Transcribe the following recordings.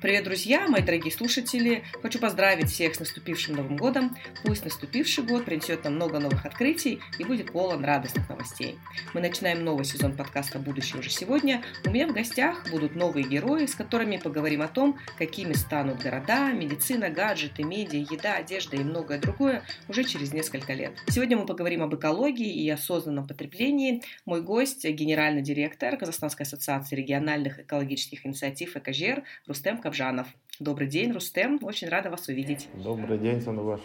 Привет, друзья, мои дорогие слушатели! Хочу поздравить всех с наступившим Новым годом. Пусть наступивший год принесет нам много новых открытий и будет полон радостных новостей. Мы начинаем новый сезон подкаста «Будущее уже сегодня». У меня в гостях будут новые герои, с которыми поговорим о том, какими станут города, медицина, гаджеты, медиа, еда, одежда и многое другое уже через несколько лет. Сегодня мы поговорим об экологии и осознанном потреблении. Мой гость – генеральный директор Казахстанской ассоциации региональных экологических инициатив «Экожер» Рустем Кабжанов. Добрый день, Рустем. Очень рада вас увидеть. Добрый день, Сандугаш.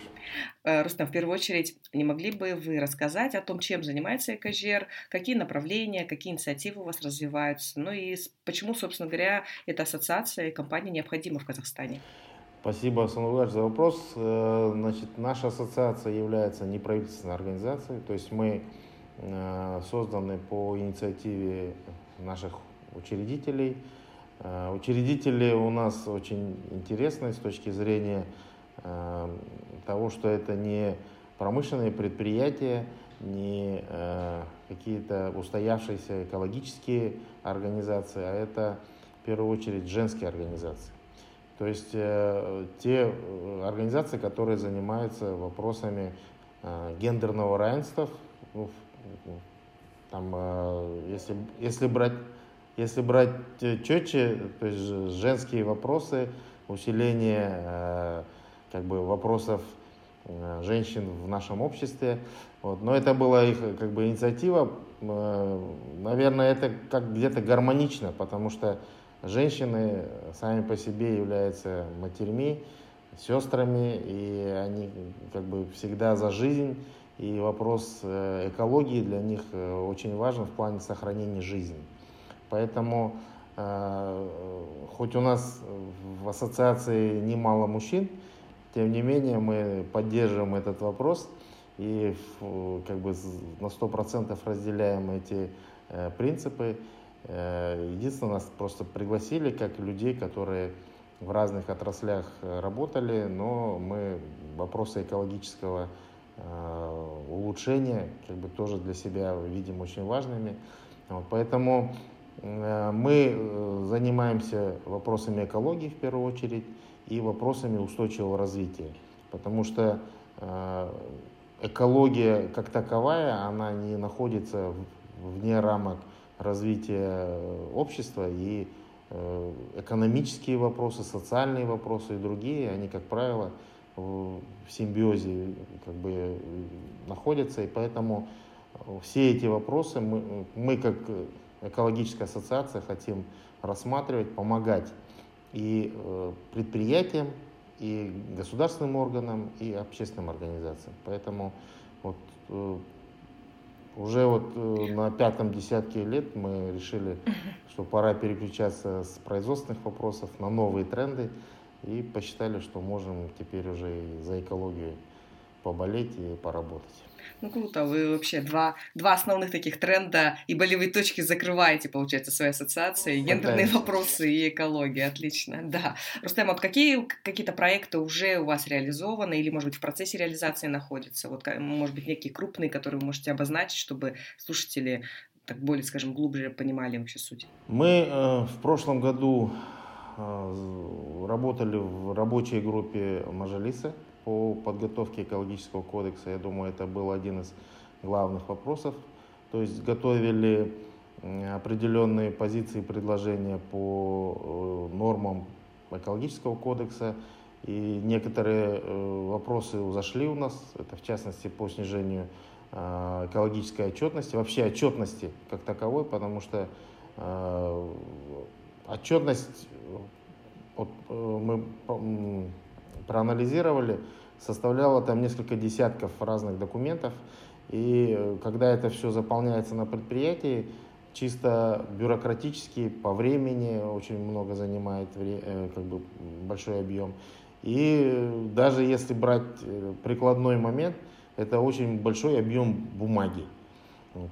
Э, Рустем, в первую очередь, не могли бы вы рассказать о том, чем занимается Экожер, какие направления, какие инициативы у вас развиваются, ну и почему, собственно говоря, эта ассоциация и компания необходима в Казахстане? Спасибо, Санугаш, за вопрос. Э, значит, наша ассоциация является неправительственной организацией, то есть мы э, созданы по инициативе наших учредителей – учредители у нас очень интересные с точки зрения э, того, что это не промышленные предприятия, не э, какие-то устоявшиеся экологические организации, а это в первую очередь женские организации. То есть те организации, которые занимаются вопросами гендерного равенства, ну, там, если, если брать если брать э, четче, то есть женские вопросы, усиление э, как бы вопросов э, женщин в нашем обществе. Вот. Но это была их как бы инициатива. Наверное, это как где-то гармонично, потому что женщины сами по себе являются матерьми, сестрами, и они как бы всегда за жизнь. И вопрос экологии для них очень важен в плане сохранения жизни. Поэтому, э, хоть у нас в ассоциации немало мужчин, тем не менее мы поддерживаем этот вопрос и как бы на 100% разделяем эти э, принципы. Э, единственное, нас просто пригласили как людей, которые в разных отраслях работали, но мы вопросы экологического улучшения как бы тоже для себя видим очень важными. Вот, поэтому мы э, занимаемся вопросами экологии в первую очередь и вопросами устойчивого развития, потому что э, экология как таковая, она не находится вне рамок развития общества. И экономические вопросы, социальные вопросы и другие, они, как правило, в симбиозе как бы находятся, и поэтому все эти вопросы мы, мы как экологическая ассоциация хотим рассматривать, помогать и э, предприятиям, и государственным органам, и общественным организациям. Поэтому вот э, уже вот э, на пятом десятке лет мы решили, что пора переключаться с производственных вопросов на новые тренды и посчитали, что можем теперь уже и за экологию поболеть и поработать. Ну круто, вы вообще два, два основных таких тренда и болевые точки закрываете, получается, своей ассоциацией. Гендерные вопросы и экология, отлично, да. Рустем, вот какие какие-то проекты уже у вас реализованы или, может быть, в процессе реализации находятся? Вот, может быть, некие крупные, которые вы можете обозначить, чтобы слушатели так более, скажем, глубже понимали вообще суть? Мы э, в прошлом году э, работали в рабочей группе Мажалиса по подготовке экологического кодекса. Я думаю, это был один из главных вопросов. То есть готовили определенные позиции и предложения по э, нормам экологического кодекса. И некоторые э, вопросы зашли у нас, это в частности по снижению э, экологической отчетности, вообще отчетности как таковой, потому что отчетность вот, мы проанализировали, составляла там несколько десятков разных документов. И э, когда это все заполняется на предприятии, чисто бюрократически, по времени очень много занимает э, как бы большой объем. И даже если брать э, прикладной момент, это очень большой объем бумаги.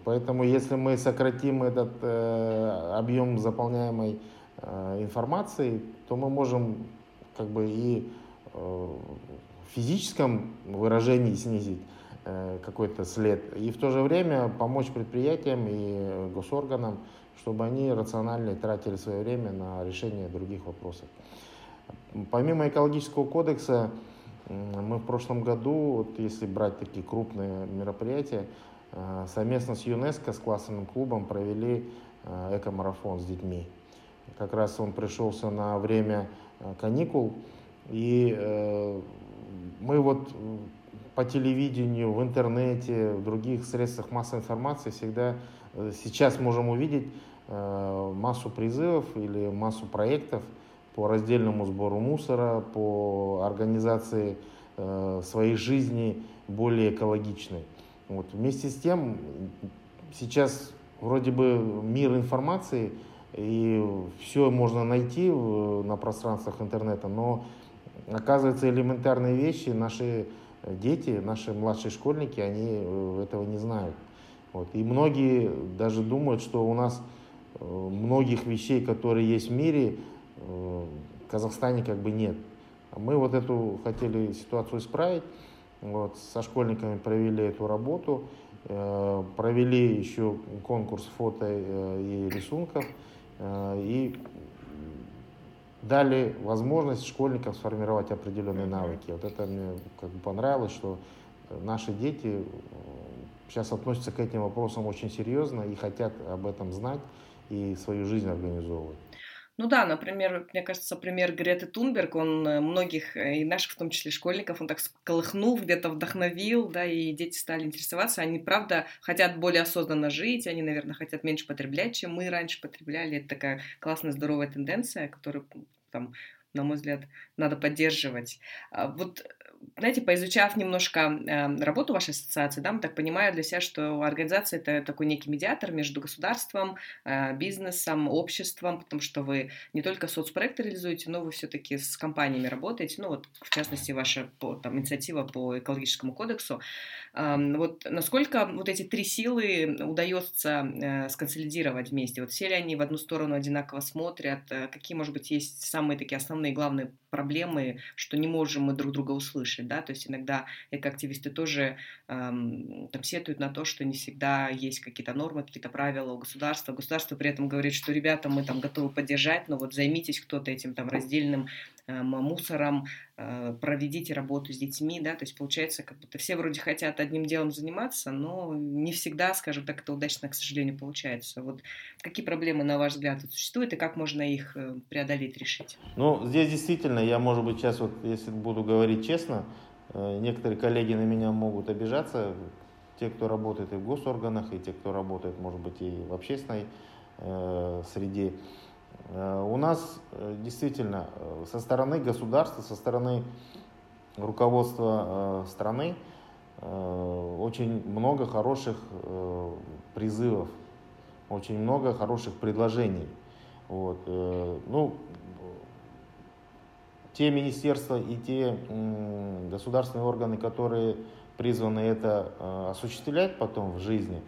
Поэтому если мы сократим этот э, объем заполняемой э, информации, то мы можем как бы и физическом выражении снизить э, какой-то след и в то же время помочь предприятиям и госорганам, чтобы они рационально тратили свое время на решение других вопросов. Помимо экологического кодекса, мы в прошлом году, вот если брать такие крупные мероприятия, э, совместно с ЮНЕСКО, с классовым клубом провели э, эко-марафон с детьми. Как раз он пришелся на время э, каникул, и мы вот по телевидению, в интернете, в других средствах массовой информации всегда сейчас можем увидеть массу призывов или массу проектов – по раздельному сбору мусора, по организации э, своей жизни более экологичной. Вот. Вместе с тем, сейчас вроде бы мир информации, и все можно найти на пространствах интернета, но оказывается элементарные вещи наши дети, наши младшие школьники, они э, этого не знают. Вот. И многие даже думают, что у нас э, многих вещей, которые есть в мире, в Казахстане как бы нет. Мы вот эту хотели ситуацию исправить. Вот, со школьниками провели эту работу, э, провели еще конкурс фото э, и рисунков э, и дали возможность школьникам сформировать определенные навыки. Вот это мне как бы понравилось, что наши дети сейчас относятся к этим вопросам очень серьезно и хотят об этом знать и свою жизнь организовывать. Ну да, например, мне кажется, пример Греты Тунберг, он э, многих, э, и наших в том числе школьников, он так сколыхнул, где-то вдохновил, да, и дети стали интересоваться. Они, правда, хотят более осознанно жить, они, наверное, хотят меньше потреблять, чем мы раньше потребляли. Это такая классная, здоровая тенденция, которую там на мой взгляд, надо поддерживать. А вот знаете, поизучав немножко э, работу вашей ассоциации, да, мы так понимаю для себя, что организация это такой некий медиатор между государством, э, бизнесом, обществом, потому что вы не только соцпроекты реализуете, но вы все-таки с компаниями работаете, ну вот в частности ваша по, там, инициатива по экологическому кодексу. Э, вот насколько вот эти три силы удается э, сконсолидировать вместе? Вот все ли они в одну сторону одинаково смотрят? Э, какие, может быть, есть самые такие основные главные проблемы, что не можем мы друг друга услышать, да, то есть иногда экоактивисты тоже эм, там сетуют на то, что не всегда есть какие-то нормы, какие-то правила у государства, государство при этом говорит, что ребята, мы там готовы поддержать, но вот займитесь кто-то этим там раздельным мусором, э, проведите работу с детьми, да, то есть получается, как будто все вроде хотят одним делом заниматься, но не всегда, скажем так, это удачно, к сожалению, получается. Вот какие проблемы, на ваш взгляд, существуют и как можно их э, преодолеть, решить? Ну, здесь действительно, я, может быть, сейчас вот, если буду говорить честно, э, некоторые коллеги на меня могут обижаться, те, кто работает и в госорганах, и те, кто работает, может быть, и в общественной э, среде. Э, у нас э, действительно э, со стороны государства, со стороны руководства страны очень много хороших призывов, очень много хороших предложений. Вот. Ну, те министерства и те государственные органы, которые призваны это осуществлять потом в жизни,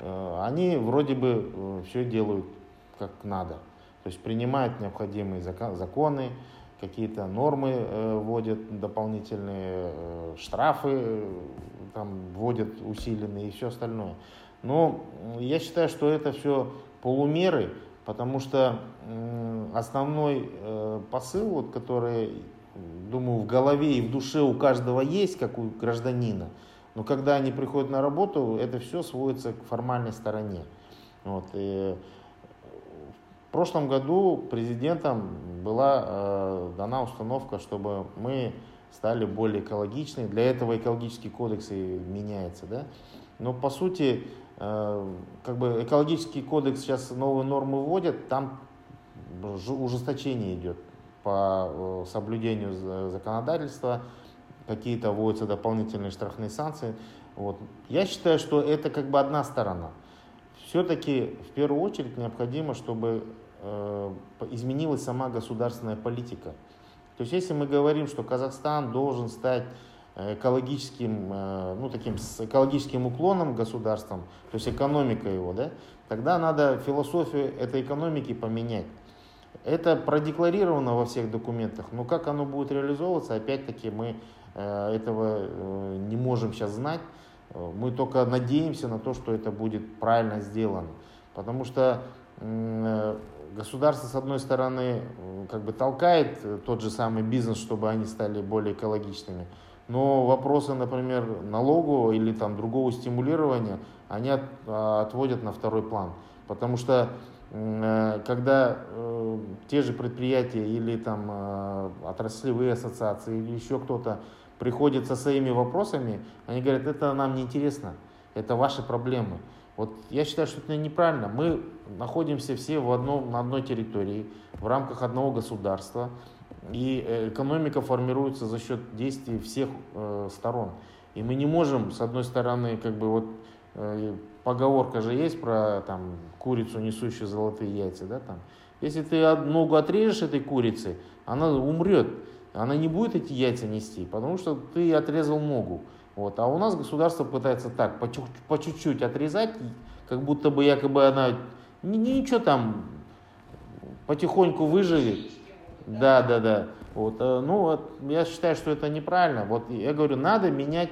они вроде бы все делают как надо. То есть принимают необходимые законы, какие-то нормы э, вводят дополнительные, э, штрафы э, там, вводят усиленные и все остальное. Но я считаю, что это все полумеры, потому что основной посыл, вот, который, думаю, в голове и в душе у каждого есть, как у гражданина, но когда они приходят на работу, это все сводится к формальной стороне. Вот, и, в прошлом году президентом была э, дана установка, чтобы мы стали более экологичны. Для этого экологический кодекс и меняется. Да? Но по сути, э, как бы экологический кодекс сейчас новые нормы вводят, там ужесточение идет по э, соблюдению законодательства, какие-то вводятся дополнительные штрафные санкции. Вот. Я считаю, что это как бы одна сторона. Все-таки в первую очередь необходимо, чтобы изменилась сама государственная политика. То есть если мы говорим, что Казахстан должен стать э, экологическим, э, ну, таким с экологическим уклоном государством, то есть экономика его, да, тогда надо философию этой экономики поменять. Это продекларировано во всех документах, но как оно будет реализовываться, опять-таки мы этого не можем сейчас знать. Мы только надеемся на то, что это будет правильно сделано. Потому что государство, с одной стороны, как бы толкает тот же самый бизнес, чтобы они стали более экологичными, но вопросы, например, налогу или там другого стимулирования, они от, а, отводят на второй план. Потому что э, когда э, те же предприятия или там э, отраслевые ассоциации или еще кто-то приходит со своими вопросами, они говорят, это нам не интересно, это ваши проблемы. Вот я считаю, что это неправильно. Мы находимся все в одном, на одной территории, в рамках одного государства, и экономика формируется за счет действий всех э, сторон. И мы не можем, с одной стороны, как бы вот э, поговорка же есть про там курицу, несущую золотые яйца, да, там. Если ты ногу отрежешь этой курицы, она умрет, она не будет эти яйца нести, потому что ты отрезал ногу. Вот. А у нас государство пытается так, по чуть-чуть отрезать, как будто бы якобы она ничего там потихоньку выживет. Да, да, да. Вот, э, ну, вот, я считаю, что это неправильно. Вот я говорю, надо менять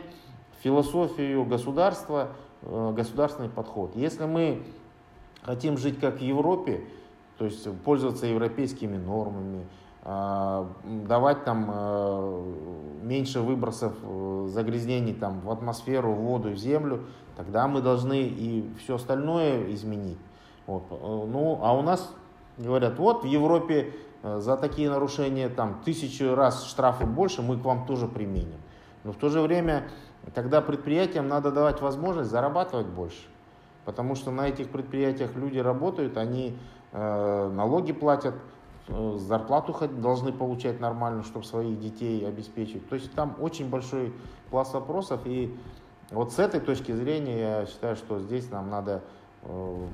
философию государства, э, государственный подход. Если мы хотим жить как в Европе, то есть пользоваться европейскими нормами, давать там э, меньше выбросов загрязнений там, в атмосферу, в воду, в землю, тогда мы должны и все остальное изменить. Вот. Ну, а у нас говорят, вот в Европе Э, за такие нарушения там тысячу раз штрафы больше, мы к вам тоже применим. Но в то же время тогда предприятиям надо давать возможность зарабатывать больше. Потому что на этих предприятиях люди работают, они э, налоги платят, э, зарплату должны получать нормально, чтобы своих детей обеспечить. То есть там очень большой пласт вопросов. И вот с этой точки зрения я считаю, что здесь нам надо э,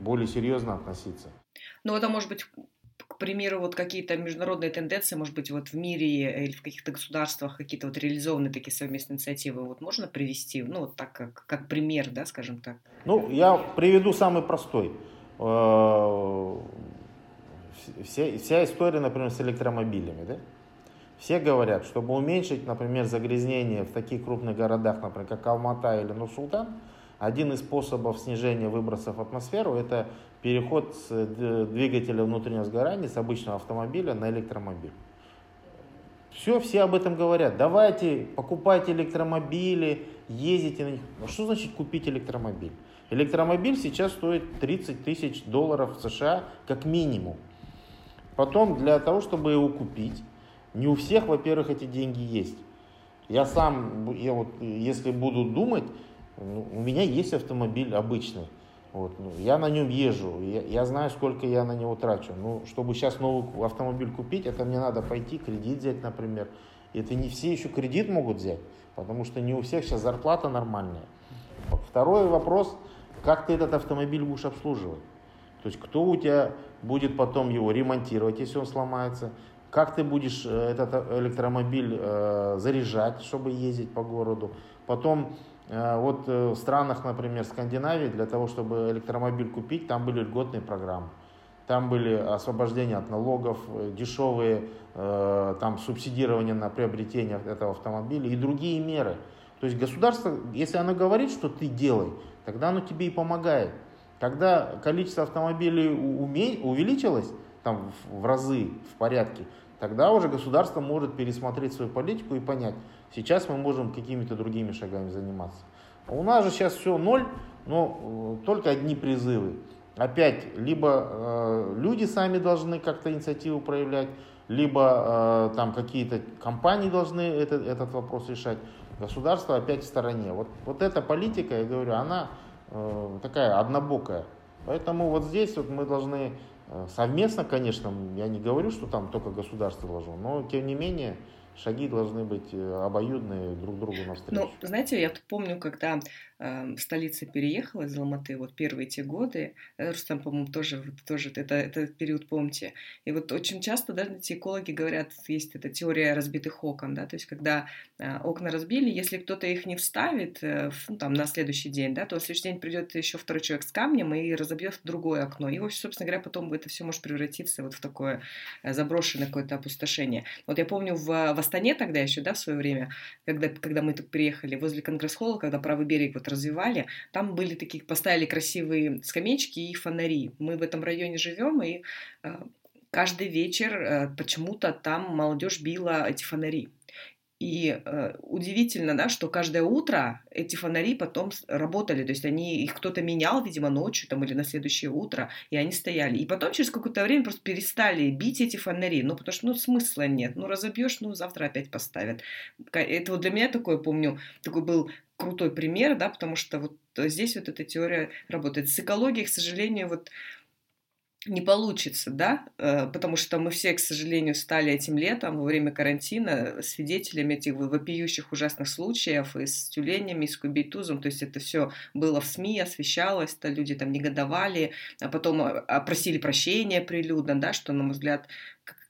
более серьезно относиться. Ну, это может быть примеру, вот какие-то международные тенденции, может быть, вот в мире или в каких-то государствах какие-то вот реализованные такие совместные инициативы, вот можно привести, ну, вот так как, как пример, да, скажем так? Ну, я приведу самый простой. Э, вся, история, например, с электромобилями, да? Все говорят, чтобы уменьшить, например, загрязнение в таких крупных городах, например, как Алмата или Нур-Султан, один из способов снижения выбросов в атмосферу – это переход с э, двигателя внутреннего сгорания с обычного автомобиля на электромобиль. Все, все об этом говорят. Давайте, покупайте электромобили, ездите на них. А что значит купить электромобиль? Электромобиль сейчас стоит 30 тысяч долларов США как минимум. Потом для того, чтобы его купить, не у всех, во-первых, эти деньги есть. Я сам, я вот, если буду думать, ну, у меня есть автомобиль обычный. Вот, ну, я на нем езжу, я, я знаю, сколько я на него трачу. Ну, чтобы сейчас новый автомобиль купить, это мне надо пойти кредит взять, например. Это не все еще кредит могут взять, потому что не у всех сейчас зарплата нормальная. Второй вопрос, как ты этот автомобиль будешь обслуживать? То есть кто у тебя будет потом его ремонтировать, если он сломается? Как ты будешь э, этот электромобиль э, заряжать, чтобы ездить по городу? Потом Э, вот э, в странах, например, Скандинавии, для того, чтобы электромобиль купить, там были льготные программы. Там были освобождения от налогов, э, дешевые там, субсидирование на приобретение этого автомобиля и другие меры. То есть государство, если оно говорит, что ты делай, тогда оно тебе и помогает. Когда количество автомобилей увеличилось там, в разы, в порядке, тогда уже государство может пересмотреть свою политику и понять, сейчас мы можем какими-то другими шагами заниматься. У нас же сейчас все ноль, но э, только одни призывы. Опять, либо э, люди сами должны как-то инициативу проявлять, либо э, там какие-то компании должны этот, этот вопрос решать. Государство опять в стороне. Вот, вот эта политика, я говорю, она такая однобокая. Поэтому вот здесь вот мы должны Э, совместно, конечно, я не говорю, что там только государство должно, но тем не менее шаги должны быть э, обоюдные друг другу навстречу. Ну, знаете, я помню, когда э, столица переехала из Алматы, вот первые те годы, э, Рустам, по-моему, тоже, тоже это, этот период помните. И вот очень часто, да, эти экологи говорят, есть эта теория разбитых окон, да, то есть когда э, окна разбили, если кто-то их не вставит, э, ну, там, на следующий день, да, то на следующий день придет еще второй человек с камнем и разобьет другое окно. И, собственно говоря, потом это все может превратиться вот в такое заброшенное какое-то опустошение. Вот я помню в, в Астане тогда еще, да, в свое время, когда, когда мы тут приехали, возле Конгресс-холла, когда правый берег вот развивали, там были такие, поставили красивые скамеечки и фонари. Мы в этом районе живем, и э, каждый вечер э, почему-то там молодежь била эти фонари. И э, удивительно, да, что каждое утро эти фонари потом работали, то есть они их кто-то менял, видимо, ночью там или на следующее утро, и они стояли. И потом через какое-то время просто перестали бить эти фонари, ну потому что ну смысла нет, ну разобьешь, ну завтра опять поставят. Это вот для меня такое, помню, такой был крутой пример, да, потому что вот здесь вот эта теория работает. С экологией, к сожалению, вот не получится, да, э, потому что мы все, к сожалению, стали этим летом во время карантина свидетелями этих вопиющих ужасных случаев и с тюленями, и с кубейтузом, то есть это все было в СМИ, освещалось, то люди там негодовали, а потом а, а, просили прощения прилюдно, да, что, на мой взгляд,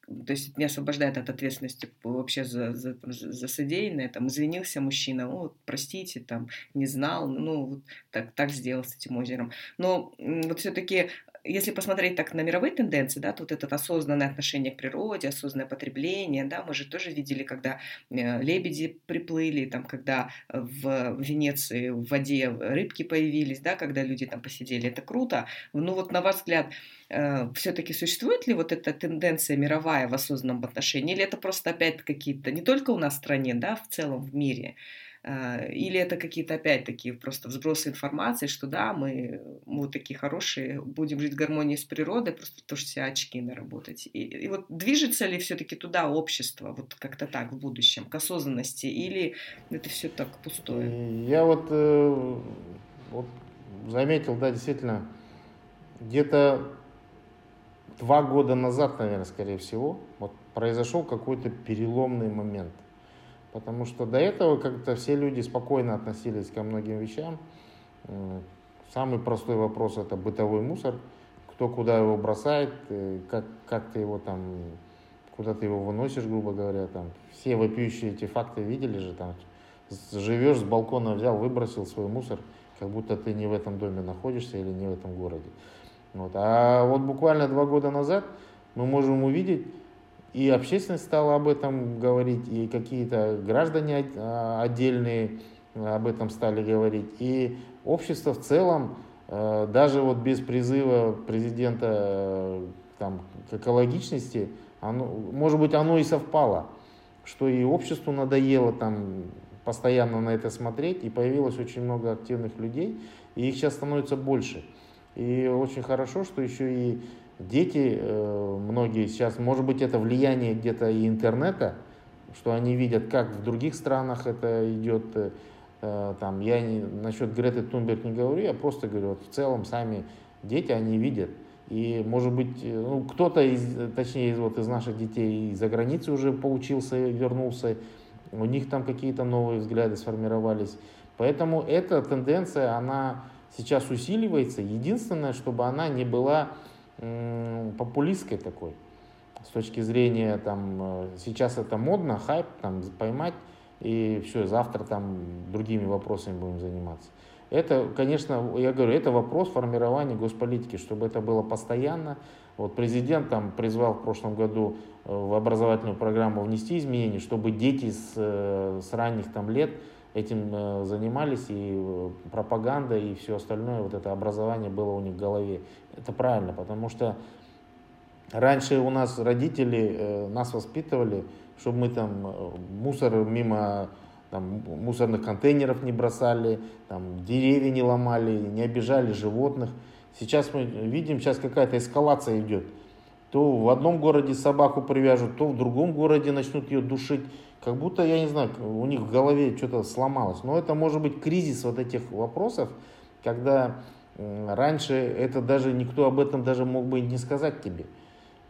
то есть не освобождает от ответственности вообще за, за, за содеянное, там, извинился мужчина, о, простите, там, не знал, ну, вот так, так сделал с этим озером. Но вот все-таки если посмотреть так на мировые тенденции, да, то вот это осознанное отношение к природе, осознанное потребление, да, мы же тоже видели, когда э, лебеди приплыли, там, когда в Венеции в воде рыбки появились, да, когда люди там посидели, это круто. Ну вот на ваш взгляд, э, все-таки существует ли вот эта тенденция мировая в осознанном отношении, или это просто опять какие-то, не только у нас в стране, да, в целом в мире, или это какие-то опять такие просто взбросы информации, что да, мы, мы вот такие хорошие, будем жить в гармонии с природой, просто потому что все очки наработать. И, и вот движется ли все-таки туда общество, вот как-то так в будущем, к осознанности, или это все так пустое? Я вот, э, вот заметил, да, действительно, где-то два года назад, наверное, скорее всего, вот произошел какой-то переломный момент. Потому что до этого как-то все люди спокойно относились ко многим вещам. Самый простой вопрос это бытовой мусор. Кто куда его бросает, э, как, как ты его там, куда ты его выносишь, грубо говоря. Там. Все вопиющие эти факты видели же. Там, живешь с балкона, взял, выбросил свой мусор, как будто ты не в этом доме находишься или не в этом городе. Вот. А вот буквально два года назад мы можем увидеть, и общественность стала об этом говорить, и какие-то граждане а, отдельные об этом стали говорить. И общество в целом, э, даже вот без призыва президента э, там, к экологичности, оно, может быть, оно и совпало, что и обществу надоело там постоянно на это смотреть, и появилось очень много активных людей, и их сейчас становится больше. И очень хорошо, что еще и Дети, э, многие сейчас, может быть, это влияние где-то и интернета, что они видят, как в других странах это идет. Э, там, я не, насчет Греты Тунберг не говорю, я просто говорю, вот в целом сами дети, они видят. И, может быть, э, ну, кто-то, из, точнее, из, вот, из наших детей из-за границы уже поучился, вернулся, у них там какие-то новые взгляды сформировались. Поэтому эта тенденция, она сейчас усиливается. Единственное, чтобы она не была популистской такой. С точки зрения, там, э, сейчас это модно, хайп, там, поймать, и все, завтра там другими вопросами будем заниматься. Это, конечно, я говорю, это вопрос формирования госполитики, чтобы это было постоянно. Вот президент там призвал в прошлом году э, в образовательную программу внести изменения, чтобы дети с, э, с ранних там лет этим занимались, и пропаганда, и все остальное, вот это образование было у них в голове. Это правильно, потому что раньше у нас родители э, нас воспитывали, чтобы мы там э, мусор мимо там, мусорных контейнеров не бросали, там, деревья не ломали, не обижали животных. Сейчас мы видим, сейчас какая-то эскалация идет. То в одном городе собаку привяжут, то в другом городе начнут ее душить. Как будто, я не знаю, у них в голове что-то сломалось. Но это может быть кризис вот этих вопросов, когда Раньше это даже никто об этом даже мог бы не сказать тебе.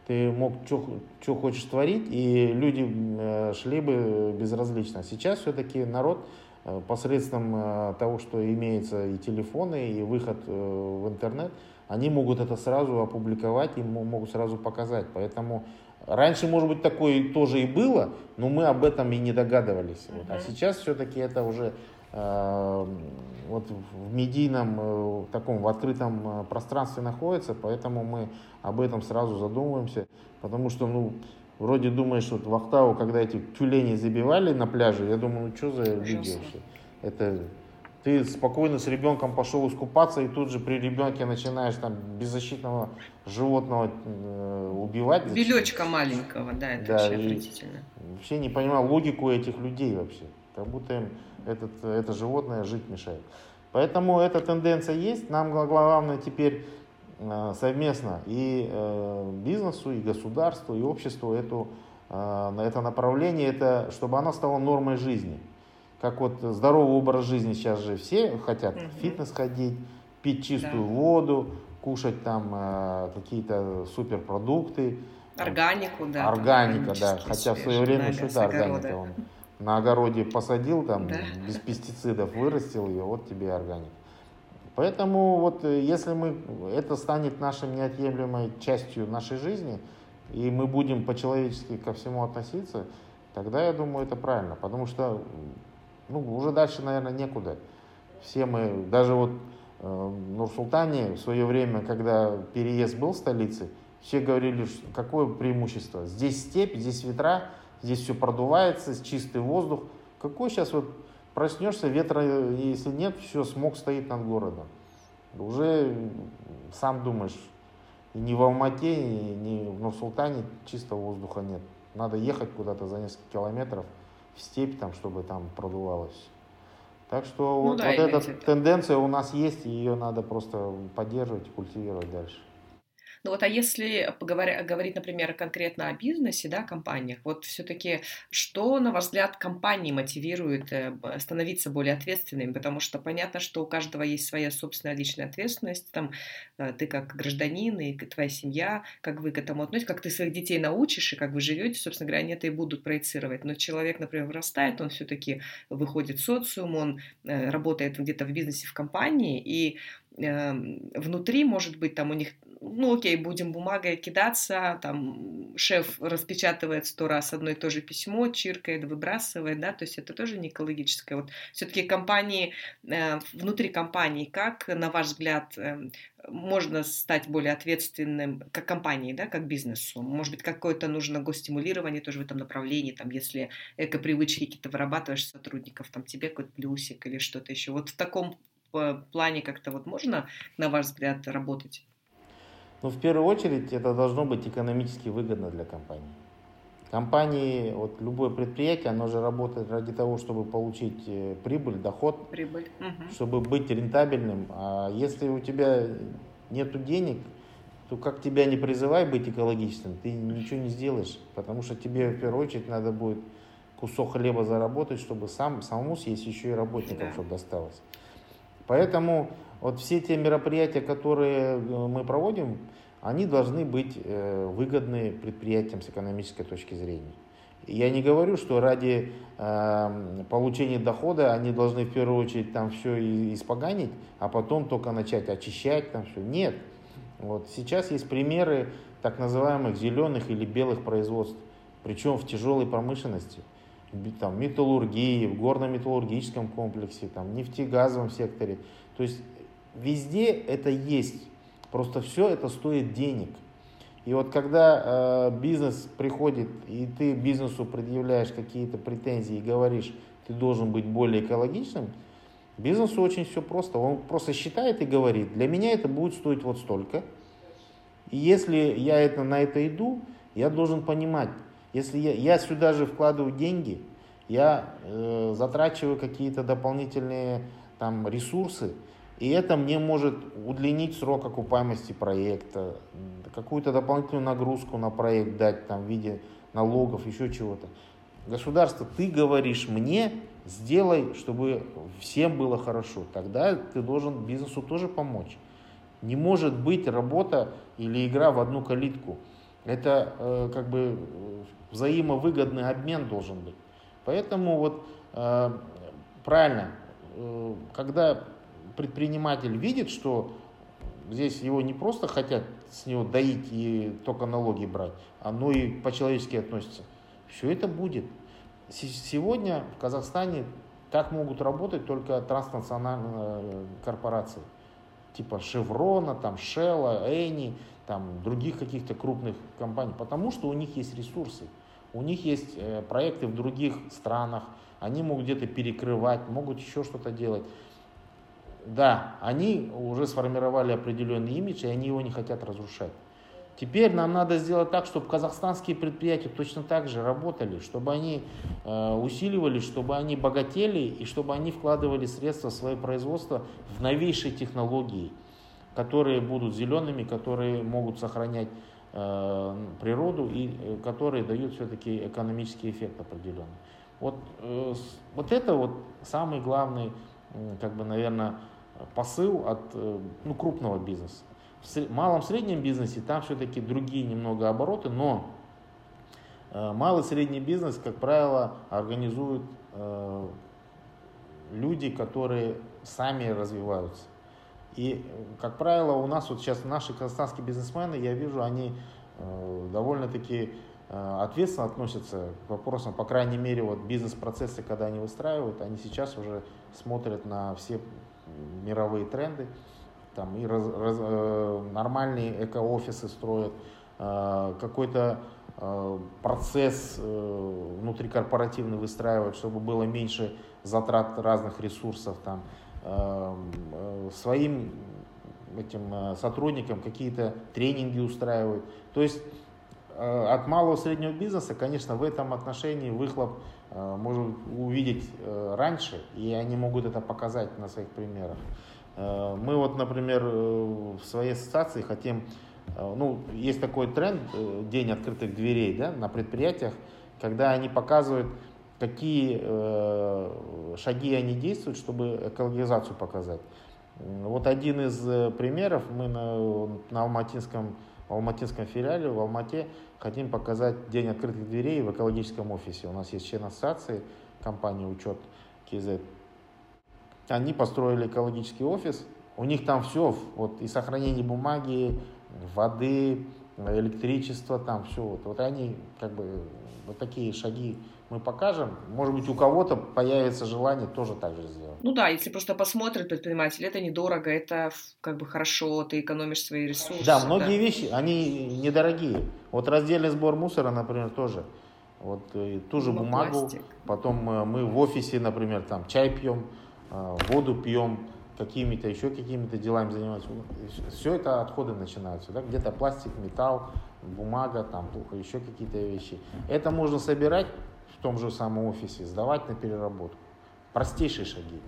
Ты мог что хочешь творить, и люди э, шли бы безразлично. Сейчас все-таки народ э, посредством э, того, что имеется и телефоны, и выход в интернет, они могут это сразу опубликовать и могут сразу показать. Поэтому раньше, может быть, такое тоже и было, но мы об этом и не догадывались. Вот. А сейчас все-таки это уже Эм, вот в медийном, э, таком в открытом э, пространстве находится, поэтому мы об этом сразу задумываемся, потому что, ну, Вроде думаешь, вот в Ахтау, когда эти тюлени забивали на пляже, я думаю, ну что за люди вообще? Это ты спокойно с ребенком пошел искупаться, и тут же при ребенке начинаешь там беззащитного животного э, убивать. Белечка маленького, да, это да, вообще отвратительно. Вообще не понимаю логику этих людей вообще. Как будто им этот, это животное жить мешает. Поэтому эта тенденция есть. Нам главное теперь э, совместно и э, бизнесу, и государству, и обществу эту, э, на это направление, это, чтобы оно стало нормой жизни как вот здоровый образ жизни сейчас же все хотят угу. фитнес ходить, пить чистую да. воду, кушать там э, какие-то суперпродукты. Органику, да. Органика, да. Хотя в свое время что это органика. Он на огороде посадил, там да. без пестицидов вырастил ее, вот тебе и органика. Поэтому вот э, если мы, это станет нашей неотъемлемой частью нашей жизни, и мы будем по-человечески ко всему относиться, тогда я думаю, это правильно. Потому что ну, уже дальше, наверное, некуда. Все мы, даже вот э, в Нур-Султане в свое время, когда переезд был в столице, все говорили, что какое преимущество. Здесь степь, здесь ветра, здесь все продувается, чистый воздух. Какой сейчас вот проснешься, ветра, если нет, все, смог стоит над городом. Уже сам думаешь, ни в Алмате, ни, в Нур-Султане чистого воздуха нет. Надо ехать куда-то за несколько километров – в степь, там, чтобы там продувалось. Так что ну, вот, да, вот эта тенденция у нас есть, и ее надо просто поддерживать и культивировать дальше. Ну вот, а если поговоря, говорить, например, конкретно о бизнесе, да, компаниях, вот все-таки что, на ваш взгляд, компании мотивирует э, становиться более ответственными? Потому что понятно, что у каждого есть своя собственная личная ответственность, там, э, ты как гражданин и твоя семья, как вы к этому относитесь, как ты своих детей научишь и как вы живете, собственно говоря, они это и будут проецировать. Но человек, например, вырастает, он все-таки выходит в социум, он э, работает где-то в бизнесе, в компании, и внутри, может быть, там у них, ну окей, будем бумагой кидаться, там шеф распечатывает сто раз одно и то же письмо, чиркает, выбрасывает, да, то есть это тоже не экологическое. Вот все-таки компании, э, внутри компании, как, на ваш взгляд, э, можно стать более ответственным как компании, да, как бизнесу? Может быть, какое-то нужно гостимулирование тоже в этом направлении, там, если эко-привычки какие-то вырабатываешь сотрудников, там, тебе какой-то плюсик или что-то еще. Вот в таком плане как-то вот можно, на ваш взгляд, работать? Ну, в первую очередь, это должно быть экономически выгодно для компании. Компании, вот любое предприятие, оно же работает ради того, чтобы получить э, прибыль, доход, прибыль. Угу. чтобы быть рентабельным. А если у тебя нет денег, то как тебя не призывай быть экологичным, ты ничего не сделаешь, потому что тебе в первую очередь надо будет кусок хлеба заработать, чтобы сам, самому съесть еще и работникам, да. чтобы досталось. Поэтому вот все те мероприятия, которые э, мы проводим, они должны быть э, выгодны предприятиям с экономической точки зрения. Я не говорю, что ради э, получения дохода они должны в первую очередь там все испоганить, а потом только начать очищать там все. Нет. Вот сейчас есть примеры так называемых зеленых или белых производств, причем в тяжелой промышленности там, металлургии, в горно-металлургическом комплексе, там, нефтегазовом секторе. То есть везде это есть. Просто все это стоит денег. И вот когда э, бизнес приходит, и ты бизнесу предъявляешь какие-то претензии и говоришь, ты должен быть более экологичным, бизнесу очень все просто. Он просто считает и говорит, для меня это будет стоить вот столько. И если я это, на это иду, я должен понимать, если я, я сюда же вкладываю деньги, я э, затрачиваю какие-то дополнительные там, ресурсы, и это мне может удлинить срок окупаемости проекта, какую-то дополнительную нагрузку на проект дать там, в виде налогов, еще чего-то. Государство, ты говоришь мне, сделай, чтобы всем было хорошо. Тогда ты должен бизнесу тоже помочь. Не может быть работа или игра в одну калитку. Это э, как бы взаимовыгодный обмен должен быть. Поэтому вот э, правильно, э, когда предприниматель видит, что здесь его не просто хотят с него доить и только налоги брать, а ну и по-человечески относятся, все это будет. Сегодня в Казахстане так могут работать только транснациональные корпорации типа Шеврона, там Шелла, Эни, там, других каких-то крупных компаний, потому что у них есть ресурсы, у них есть э, проекты в других странах, они могут где-то перекрывать, могут еще что-то делать. Да, они уже сформировали определенный имидж, и они его не хотят разрушать. Теперь нам надо сделать так, чтобы казахстанские предприятия точно так же работали, чтобы они э, усиливались, чтобы они богатели и чтобы они вкладывали средства в свое производство в новейшие технологии, которые будут зелеными, которые могут сохранять природу и э, которые дают все-таки экономический эффект определенный. Вот, э, вот это вот самый главный, э, как бы, наверное, посыл от э, ну, крупного бизнеса. В малом среднем бизнесе там все-таки другие немного обороты, но э, малый средний бизнес, как правило, организуют э, люди, которые сами развиваются. И, как правило, у нас вот сейчас наши казахстанские бизнесмены, я вижу, они довольно-таки ответственно относятся к вопросам, по крайней мере, вот бизнес-процессы, когда они выстраивают, они сейчас уже смотрят на все мировые тренды, там и раз, раз, э, нормальные эко-офисы строят, э, какой-то э, процесс э, внутрикорпоративный выстраивают, чтобы было меньше затрат разных ресурсов, там, э, э, своим этим э, сотрудникам какие-то тренинги устраивают. То есть э, от малого и среднего бизнеса, конечно, в этом отношении выхлоп э, можно увидеть э, раньше, и они могут это показать на своих примерах. Э, мы вот, например, э, в своей ассоциации хотим, э, ну, есть такой тренд, день открытых дверей, да, на предприятиях, когда они показывают, какие шаги они действуют, чтобы экологизацию показать. Вот один из примеров, мы на, на Алматинском, Алматинском филиале, в Алмате, хотим показать День открытых дверей в экологическом офисе. У нас есть член ассоциации, компания «Учет КЗ». Они построили экологический офис, у них там все, вот и сохранение бумаги, воды, электричество, там все. Вот, вот они как бы вот такие шаги мы покажем. Может быть, у кого-то появится желание тоже так же сделать. Ну да, если просто посмотрит предприниматель, это недорого, это как бы хорошо, ты экономишь свои ресурсы. Да, многие да. вещи, они недорогие. Вот раздельный сбор мусора, например, тоже. Вот э, ту же ну, бумагу, пластик. потом э, мы в офисе, например, там чай пьем, а, воду пьем, какими-то еще какими-то делами занимаемся. Все это отходы начинаются. Да? Где-то пластик, металл, бумага, там еще какие-то вещи. Это можно собирать том же самом офисе, сдавать на переработку. Простейшие шаги.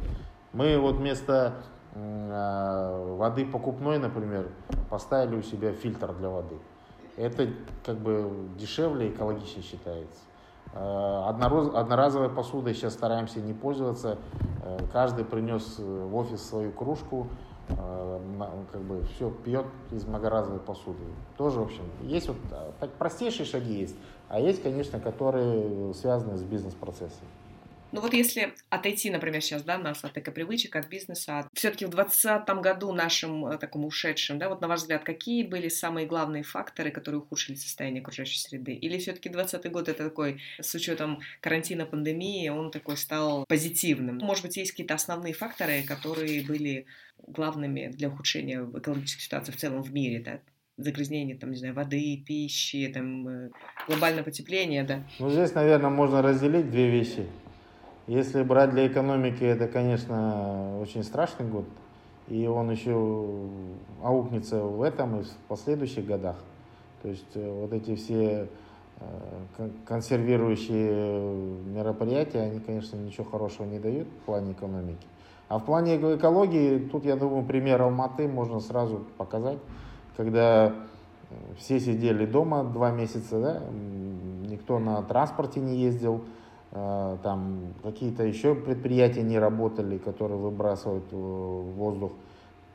Мы вот вместо э, воды покупной, например, поставили у себя фильтр для воды. Это как бы дешевле, экологичнее считается. Э, одноразовой посудой сейчас стараемся не пользоваться. Э, каждый принес в офис свою кружку, э, как бы все пьет из многоразовой посуды. Тоже, в общем, есть вот так простейшие шаги есть, а есть, конечно, которые связаны с бизнес-процессом. Ну вот если отойти, например, сейчас, да, нас от экопривычек, от бизнеса, все-таки в 2020 году нашим э, такому ушедшим, да, вот на ваш взгляд, какие были самые главные факторы, которые ухудшили состояние окружающей среды? Или все-таки 2020 год это такой, с учетом карантина, пандемии, он такой стал позитивным? Может быть, есть какие-то основные факторы, которые были главными для ухудшения экологической ситуации в целом в мире, да? загрязнение, там, не знаю, воды, пищи, там, э, глобальное потепление, да? Ну, здесь, наверное, можно разделить две вещи. Если брать для экономики, это, конечно, очень страшный год. И он еще аукнется в этом и в последующих годах. То есть э, вот эти все э, консервирующие мероприятия, они, конечно, ничего хорошего не дают в плане экономики. А в плане экологии, тут, я думаю, пример Алматы можно сразу показать, когда все сидели дома два месяца, да, никто на транспорте не ездил, Э, там какие-то еще предприятия не работали, которые выбрасывают в воздух.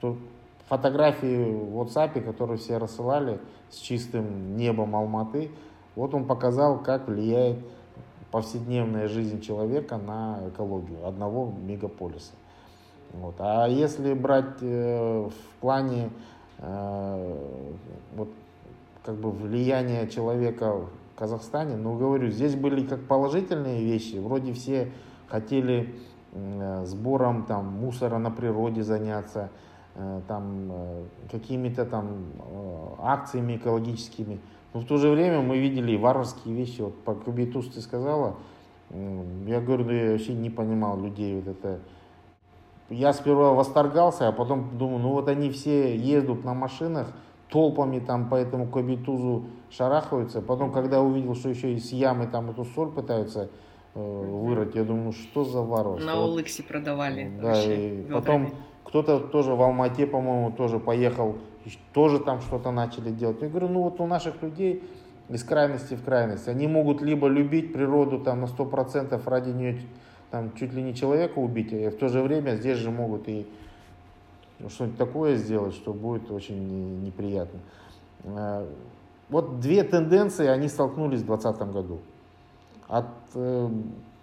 Тут фотографии в WhatsApp, которые все рассылали с чистым небом Алматы, вот он показал, как влияет повседневная жизнь человека на экологию одного мегаполиса. Вот. А если брать э, в плане э, вот, как бы влияния человека Казахстане. Но говорю, здесь были как положительные вещи. Вроде все хотели сбором там, мусора на природе заняться, э, там какими-то там акциями экологическими. Но в то же время мы видели варварские вещи. Вот по Кубитус ты сказала, я говорю, да я вообще не понимал людей вот это. Я сперва восторгался, а потом думаю, ну вот они все ездят на машинах, толпами там по этому кабитузу шарахаются. Потом, когда увидел, что еще из ямы там эту соль пытаются э, вырыть, я думаю, ну что за варварство. На Улыксе продавали. Да, и потом кто-то тоже в Алмате, по-моему, тоже поехал, тоже там что-то начали делать. Я говорю, ну вот у наших людей из крайности в крайность. Они могут либо любить природу там на 100% ради нее там чуть ли не человека убить, а в то же время здесь же могут и что-нибудь такое сделать, что будет очень неприятно. Э, вот две тенденции, они столкнулись в 2020 году. От э,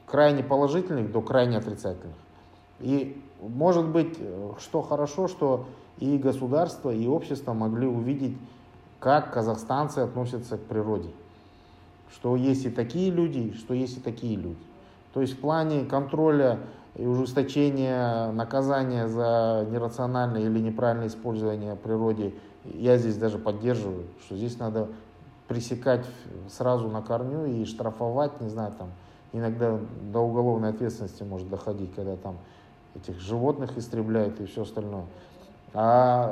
крайне положительных до крайне отрицательных. И может быть, э, что хорошо, что и государство, и общество могли увидеть как казахстанцы относятся к природе. Что есть и такие люди, что есть и такие люди. То есть в плане контроля и ужесточения наказания за нерациональное или неправильное использование природы, я здесь даже поддерживаю, что здесь надо пресекать сразу на корню и штрафовать, не знаю, там, иногда до уголовной ответственности может доходить, когда там этих животных истребляют и все остальное. А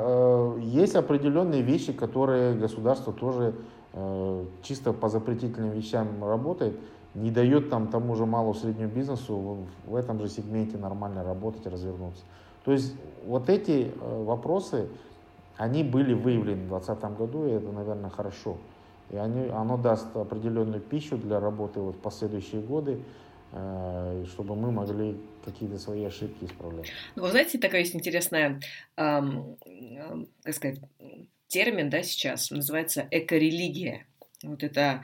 э, есть определенные вещи, которые государство тоже э, чисто по запретительным вещам работает, не дает там тому же малому среднему бизнесу в, этом же сегменте нормально работать, развернуться. То есть вот эти э, вопросы, они были выявлены в 2020 году, и это, наверное, хорошо. И они, оно даст определенную пищу для работы вот в последующие годы. Э, чтобы мы могли какие-то свои ошибки исправлять. Ну, вы знаете, такая есть интересная, эм, э, как сказать, термин, да, сейчас, называется экорелигия. Вот это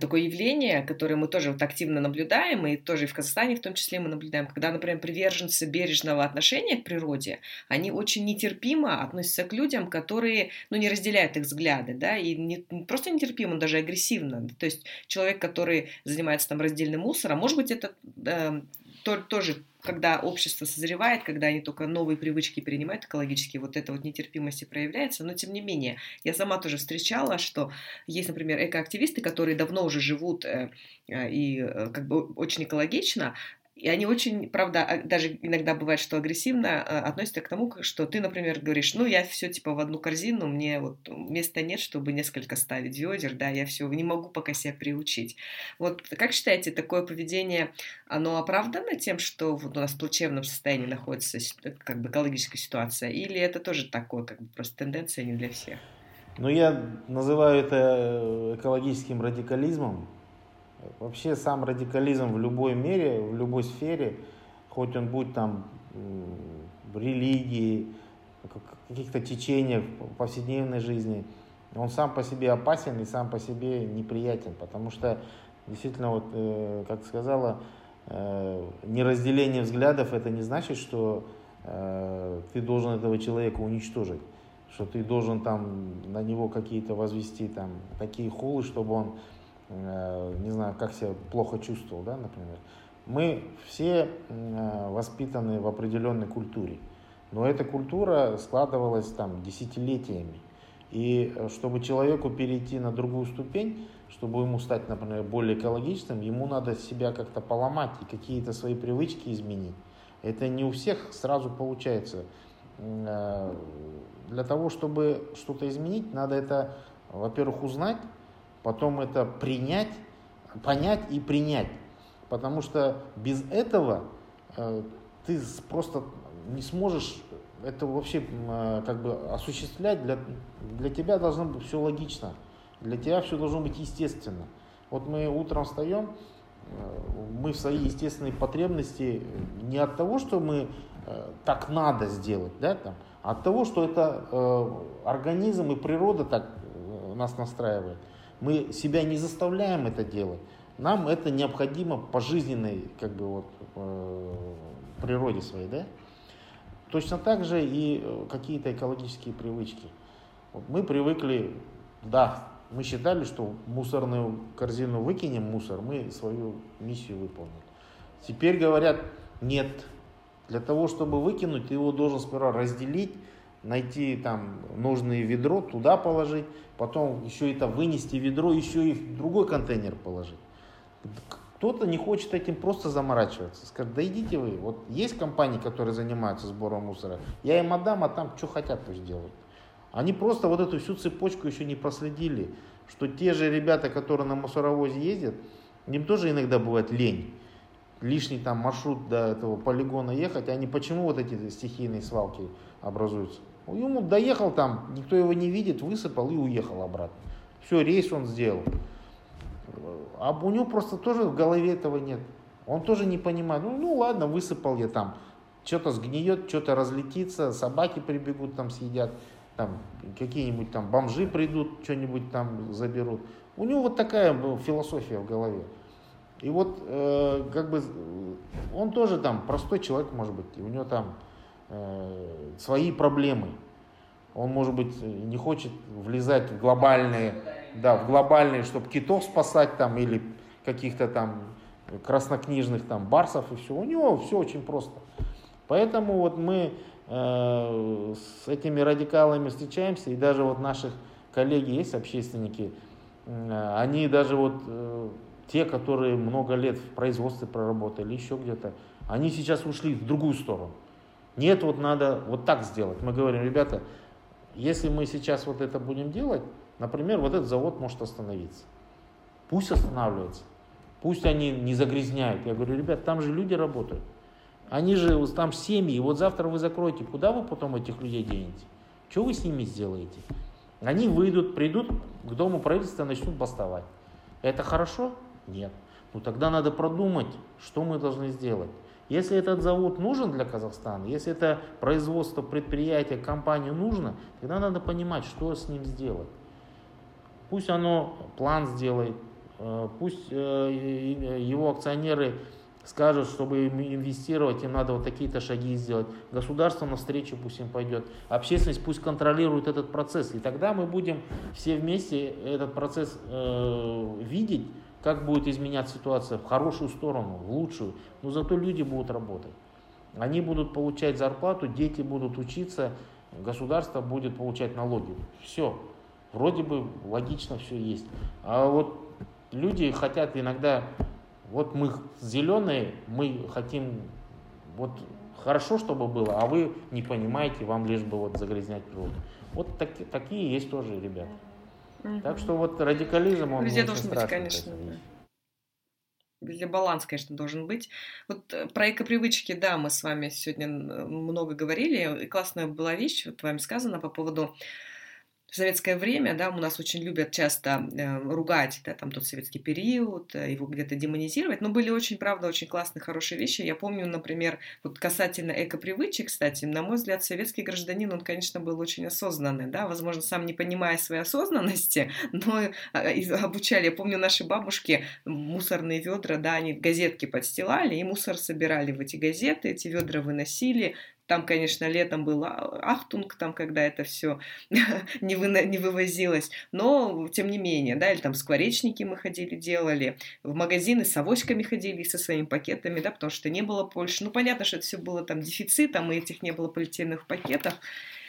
такое явление, которое мы тоже вот активно наблюдаем, и тоже и в Казахстане в том числе мы наблюдаем, когда, например, приверженцы бережного отношения к природе, они очень нетерпимо относятся к людям, которые, ну, не разделяют их взгляды, да, и не, просто нетерпимо, даже агрессивно. То есть человек, который занимается там раздельным мусором, может быть, это э, то, тоже когда общество созревает, когда они только новые привычки перенимают экологические, вот эта вот нетерпимость и проявляется, но тем не менее, я сама тоже встречала, что есть, например, экоактивисты, которые давно уже живут э, э, и э, как бы очень экологично, и они очень, правда, а, даже иногда бывает, что агрессивно а, относятся к тому, что ты, например, говоришь, ну, я все типа в одну корзину, мне вот места нет, чтобы несколько ставить ведер, да, я все не могу пока себя приучить. Вот как считаете, такое поведение, оно оправдано тем, что вот у нас в плачевном состоянии находится как бы экологическая ситуация, или это тоже такое, как бы просто тенденция не для всех? Ну, я называю это э, экологическим радикализмом, Вообще сам радикализм в любой мере, в любой сфере, хоть он будет там в религии, каких-то течениях повседневной жизни, он сам по себе опасен и сам по себе неприятен, потому что действительно, вот, э, как сказала, э, неразделение взглядов это не значит, что э, ты должен этого человека уничтожить, что ты должен там на него какие-то возвести там такие хулы, чтобы он не знаю, как себя плохо чувствовал, да, например. Мы все э, воспитаны в определенной культуре, но эта культура складывалась там десятилетиями. И э, чтобы человеку перейти на другую ступень, чтобы ему стать, например, более экологичным, ему надо себя как-то поломать и какие-то свои привычки изменить. Это не у всех сразу получается. Для того, чтобы что-то изменить, надо это, во-первых, узнать, потом это принять, понять и принять. Потому что без этого э, ты просто не сможешь это вообще э, как бы осуществлять. Для, для тебя должно быть все логично. Для тебя все должно быть естественно. Вот мы утром встаем, э, мы в свои естественные потребности не от того, что мы э, так надо сделать, да, там, а от того, что это э, организм и природа так э, нас настраивает. Мы себя не заставляем это делать. Нам это необходимо по жизненной как бы, вот, э, природе своей. Да? Точно так же и э, какие-то экологические привычки. Вот мы привыкли, да, мы считали, что мусорную корзину выкинем мусор, мы свою миссию выполнили. Теперь говорят, нет, для того, чтобы выкинуть, ты его должен сперва разделить, найти там нужное ведро, туда положить, потом еще это вынести ведро, еще и в другой контейнер положить. Кто-то не хочет этим просто заморачиваться. Скажет, да идите вы, вот есть компании, которые занимаются сбором мусора, я им отдам, а там что хотят, пусть делают. Они просто вот эту всю цепочку еще не проследили, что те же ребята, которые на мусоровозе ездят, им тоже иногда бывает лень лишний там маршрут до этого полигона ехать, они почему вот эти стихийные свалки образуются? Ему доехал там, никто его не видит, высыпал и уехал обратно. Все, рейс он сделал. А у него просто тоже в голове этого нет. Он тоже не понимает, ну, ну ладно, высыпал я там, что-то сгниет, что-то разлетится, собаки прибегут там съедят, там какие-нибудь там бомжи придут, что-нибудь там заберут. У него вот такая философия в голове. И вот э, как бы он тоже там простой человек, может быть, и у него там э, свои проблемы. Он, может быть, не хочет влезать в глобальные, да, в глобальные, чтобы китов спасать там или каких-то там краснокнижных там барсов и все. У него все очень просто. Поэтому вот мы э, с этими радикалами встречаемся, и даже вот наших коллеги есть общественники, э, они даже вот э, те, которые много лет в производстве проработали, еще где-то, они сейчас ушли в другую сторону. Нет, вот надо вот так сделать. Мы говорим, ребята, если мы сейчас вот это будем делать, например, вот этот завод может остановиться. Пусть останавливается. Пусть они не загрязняют. Я говорю, ребят, там же люди работают. Они же там семьи. Вот завтра вы закроете. Куда вы потом этих людей денете? Что вы с ними сделаете? Они выйдут, придут к дому правительства, начнут бастовать. Это хорошо? Нет. Ну тогда надо продумать, что мы должны сделать. Если этот завод нужен для Казахстана, если это производство предприятия, компании нужно, тогда надо понимать, что с ним сделать. Пусть оно план сделает, э, пусть э, его акционеры скажут, чтобы инвестировать, им надо вот такие-то шаги сделать. Государство навстречу пусть им пойдет. Общественность пусть контролирует этот процесс. И тогда мы будем все вместе этот процесс э, видеть, как будет изменяться ситуация в хорошую сторону, в лучшую, но зато люди будут работать. Они будут получать зарплату, дети будут учиться, государство будет получать налоги. Все. Вроде бы логично все есть. А вот люди хотят иногда, вот мы зеленые, мы хотим, вот хорошо, чтобы было, а вы не понимаете, вам лишь бы вот загрязнять природу. Вот так, такие есть тоже ребята. Угу. Так что вот радикализм, он Везде должен быть, конечно. Везде баланс, конечно, должен быть. Вот э, про эко-привычки, да, мы с вами сегодня много говорили, и классная была вещь, вот вами сказано по поводу в советское время, да, у нас очень любят часто э, ругать, да, там тот советский период, э, его где-то демонизировать, но были очень, правда, очень классные, хорошие вещи. Я помню, например, вот касательно эко-привычек, кстати, на мой взгляд, советский гражданин, он, конечно, был очень осознанный, да, возможно, сам не понимая своей осознанности, но э, обучали. Я помню, наши бабушки мусорные ведра, да, они газетки подстилали и мусор собирали в эти газеты, эти ведра выносили, там, конечно, летом был ахтунг, там, когда это все не, вы, не вывозилось, но тем не менее, да, или там скворечники мы ходили, делали, в магазины с авоськами ходили со своими пакетами, да, потому что не было больше. Ну, понятно, что это все было там дефицитом, и этих не было полиэтиленовых пакетов,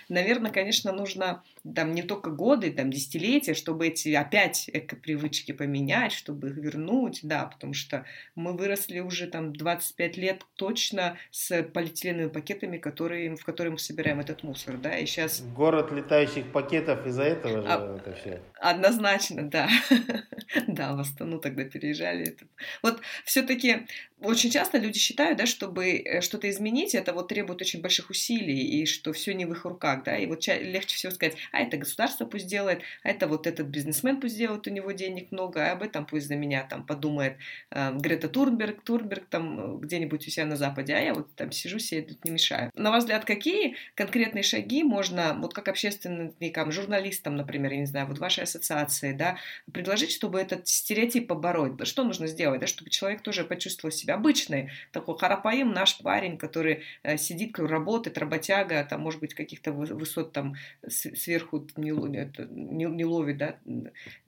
наверное, конечно, нужно там не только годы, там десятилетия, чтобы эти опять эко-привычки поменять, чтобы их вернуть, да, потому что мы выросли уже там 25 лет точно с полиэтиленовыми пакетами, которые, в которые мы собираем этот мусор, да, и сейчас... Город летающих пакетов из-за этого же а, это все. Однозначно, да. да, в Астану тогда переезжали. Вот все-таки очень часто люди считают, да, чтобы э, что-то изменить, это вот требует очень больших усилий, и что все не в их руках, да, и вот легче всего сказать, а это государство пусть делает, а это вот этот бизнесмен пусть делает, у него денег много, а об этом пусть за меня там подумает э, Грета Турнберг, Турнберг там э, где-нибудь у себя на Западе, а я вот там сижу себе тут не мешаю. На ваш взгляд, какие конкретные шаги можно, вот как общественникам, журналистам, например, я не знаю, вот вашей ассоциации, да, предложить, чтобы этот стереотип побороть? Что нужно сделать, да, чтобы человек тоже почувствовал себя обычный, такой харапаим наш парень, который э, сидит, работает, работяга, там, может быть, каких-то высот там сверху сверху не, не, не ловит, да,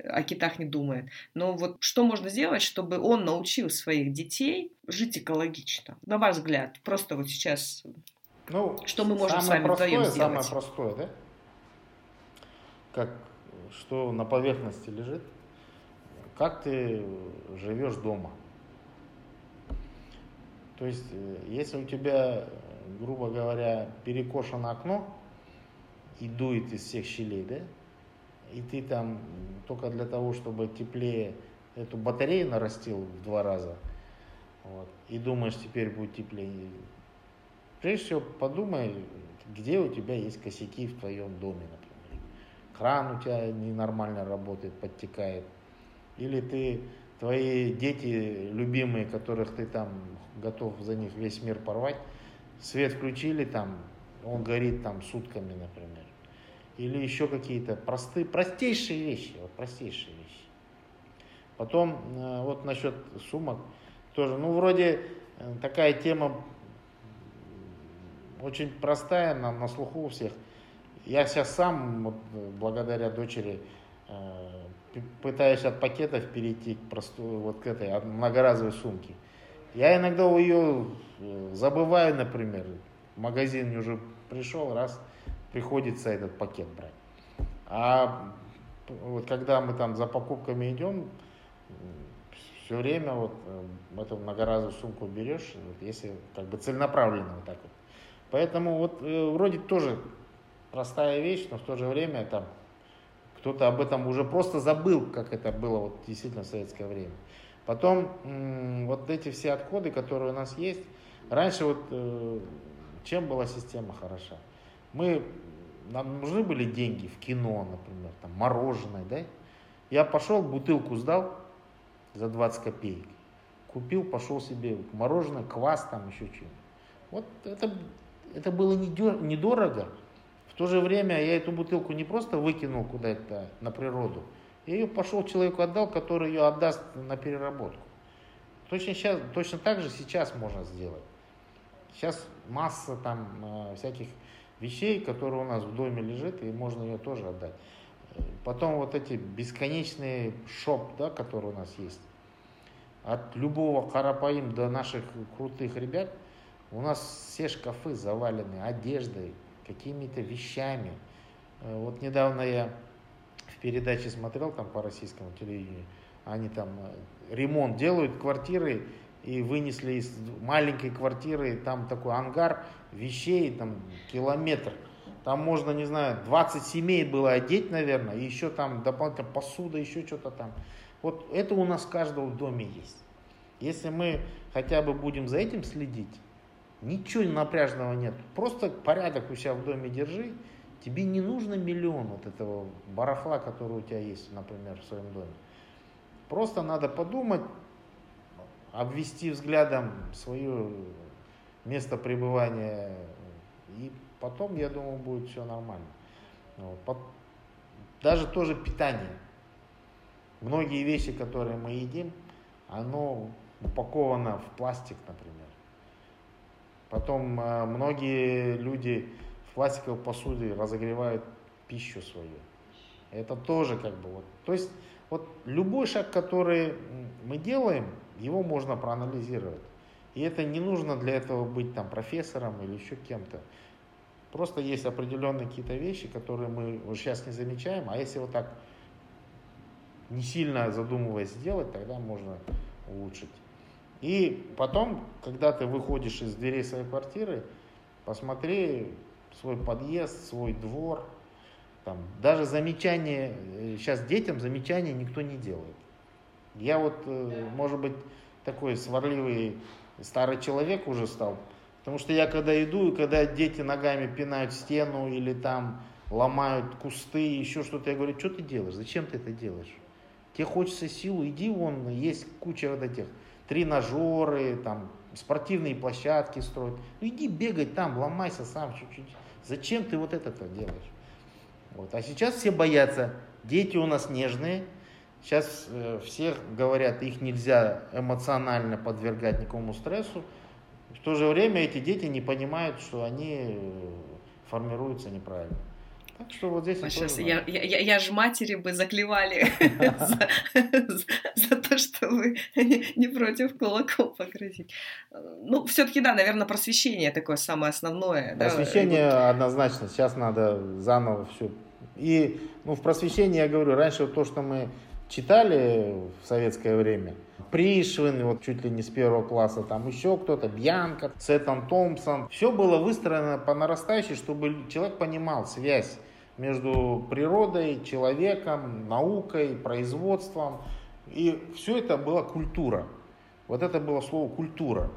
о китах не думает. Но вот что можно сделать, чтобы он научил своих детей жить экологично? На ваш взгляд, просто вот сейчас Ну, что мы можем с вами простое, вдвоем сделать? Самое простое, да? Как, что на поверхности лежит. Как ты живешь дома? То есть, э, если у тебя, грубо говоря, перекошено окно и дует из всех щелей, да, и ты там только для того, чтобы теплее эту батарею нарастил в два раза, вот, и думаешь, теперь будет теплее. Прежде всего, подумай, где у тебя есть косяки в твоем доме, например. Кран у тебя ненормально работает, подтекает. Или ты, твои дети любимые, которых ты там готов за них весь мир порвать, свет включили там, он горит там сутками, например. Или еще какие-то простые, простейшие вещи, вот простейшие вещи. Потом э, вот насчет сумок тоже, ну вроде э, такая тема очень простая, на, на слуху у всех. Я сейчас сам, вот, благодаря дочери, э, пытаюсь от пакетов перейти к простой, вот к этой многоразовой сумке. Я иногда ее э, забываю, например, в магазин уже пришел, раз, приходится этот пакет брать. А вот когда мы там за покупками идем, все время вот э, эту многоразовую сумку берешь, вот, если как бы целенаправленно вот так вот. Поэтому вот э, вроде тоже простая вещь, но в то же время там кто-то об этом уже просто забыл, как это было вот действительно в советское время. Потом вот эти все отходы, которые у нас есть, раньше вот э, чем была система хороша? Мы, нам нужны были деньги в кино, например, там мороженое, да? Я пошел, бутылку сдал за 20 копеек, купил, пошел себе мороженое, квас там, еще что-нибудь. Вот это, это было недорого. В то же время я эту бутылку не просто выкинул куда-то на природу, я ее пошел человеку отдал, который ее отдаст на переработку. Точно, сейчас, точно так же сейчас можно сделать. Сейчас масса там э, всяких вещей, которые у нас в доме лежит, и можно ее тоже отдать. Потом вот эти бесконечные шоп, да, которые у нас есть. От любого Карапаим до наших крутых ребят, у нас все шкафы завалены одеждой, какими-то вещами. Э, вот недавно я передачи смотрел там по российскому телевидению, они там э, ремонт делают квартиры и вынесли из маленькой квартиры, там такой ангар вещей, там километр. Там можно, не знаю, 20 семей было одеть, наверное, и еще там дополнительно посуда, еще что-то там. Вот это у нас каждого в доме есть. Если мы хотя бы будем за этим следить, ничего напряжного нет. Просто порядок у себя в доме держи, Тебе не нужно миллион вот этого барахла, который у тебя есть, например, в своем доме. Просто надо подумать, обвести взглядом свое место пребывания, и потом, я думаю, будет все нормально. Вот. Даже тоже питание. Многие вещи, которые мы едим, оно упаковано в пластик, например. Потом э, многие люди в пластиковой посуде разогревают пищу свою. Это тоже как бы вот. То есть вот любой шаг, который мы делаем, его можно проанализировать. И это не нужно для этого быть там профессором или еще кем-то. Просто есть определенные какие-то вещи, которые мы вот сейчас не замечаем, а если вот так не сильно задумываясь сделать, тогда можно улучшить. И потом, когда ты выходишь из дверей своей квартиры, посмотри, свой подъезд, свой двор. Там, даже замечания, сейчас э, детям замечания никто не делает. Я вот, э, может быть, такой сварливый старый человек уже стал, потому что я когда иду, и когда дети ногами пинают стену или там ломают кусты, еще что-то, я говорю, что ты делаешь, зачем ты это делаешь? Тебе хочется силу, иди вон, есть куча вот этих тренажеры, там, спортивные площадки строить. Ну иди бегать там, ломайся сам чуть-чуть. Зачем ты вот это делаешь? Вот. А сейчас все боятся. Дети у нас нежные. Сейчас э, все говорят, их нельзя эмоционально подвергать никакому стрессу. В то же время эти дети не понимают, что они э, формируются неправильно. Так что вот здесь... Сейчас я, я, я, я же матери бы заклевали за то, что вы не против кулаком погрозить. Ну, все-таки, да, наверное, просвещение такое самое основное. Просвещение однозначно. Сейчас надо заново все. И ну, в просвещении, я говорю, раньше то, что мы читали в советское время, Пришвин, вот чуть ли не с первого класса, там еще кто-то, Бьянка, Сеттон Томпсон. Все было выстроено по нарастающей, чтобы человек понимал связь между природой, человеком, наукой, производством. И все это была культура. Вот это было слово культура.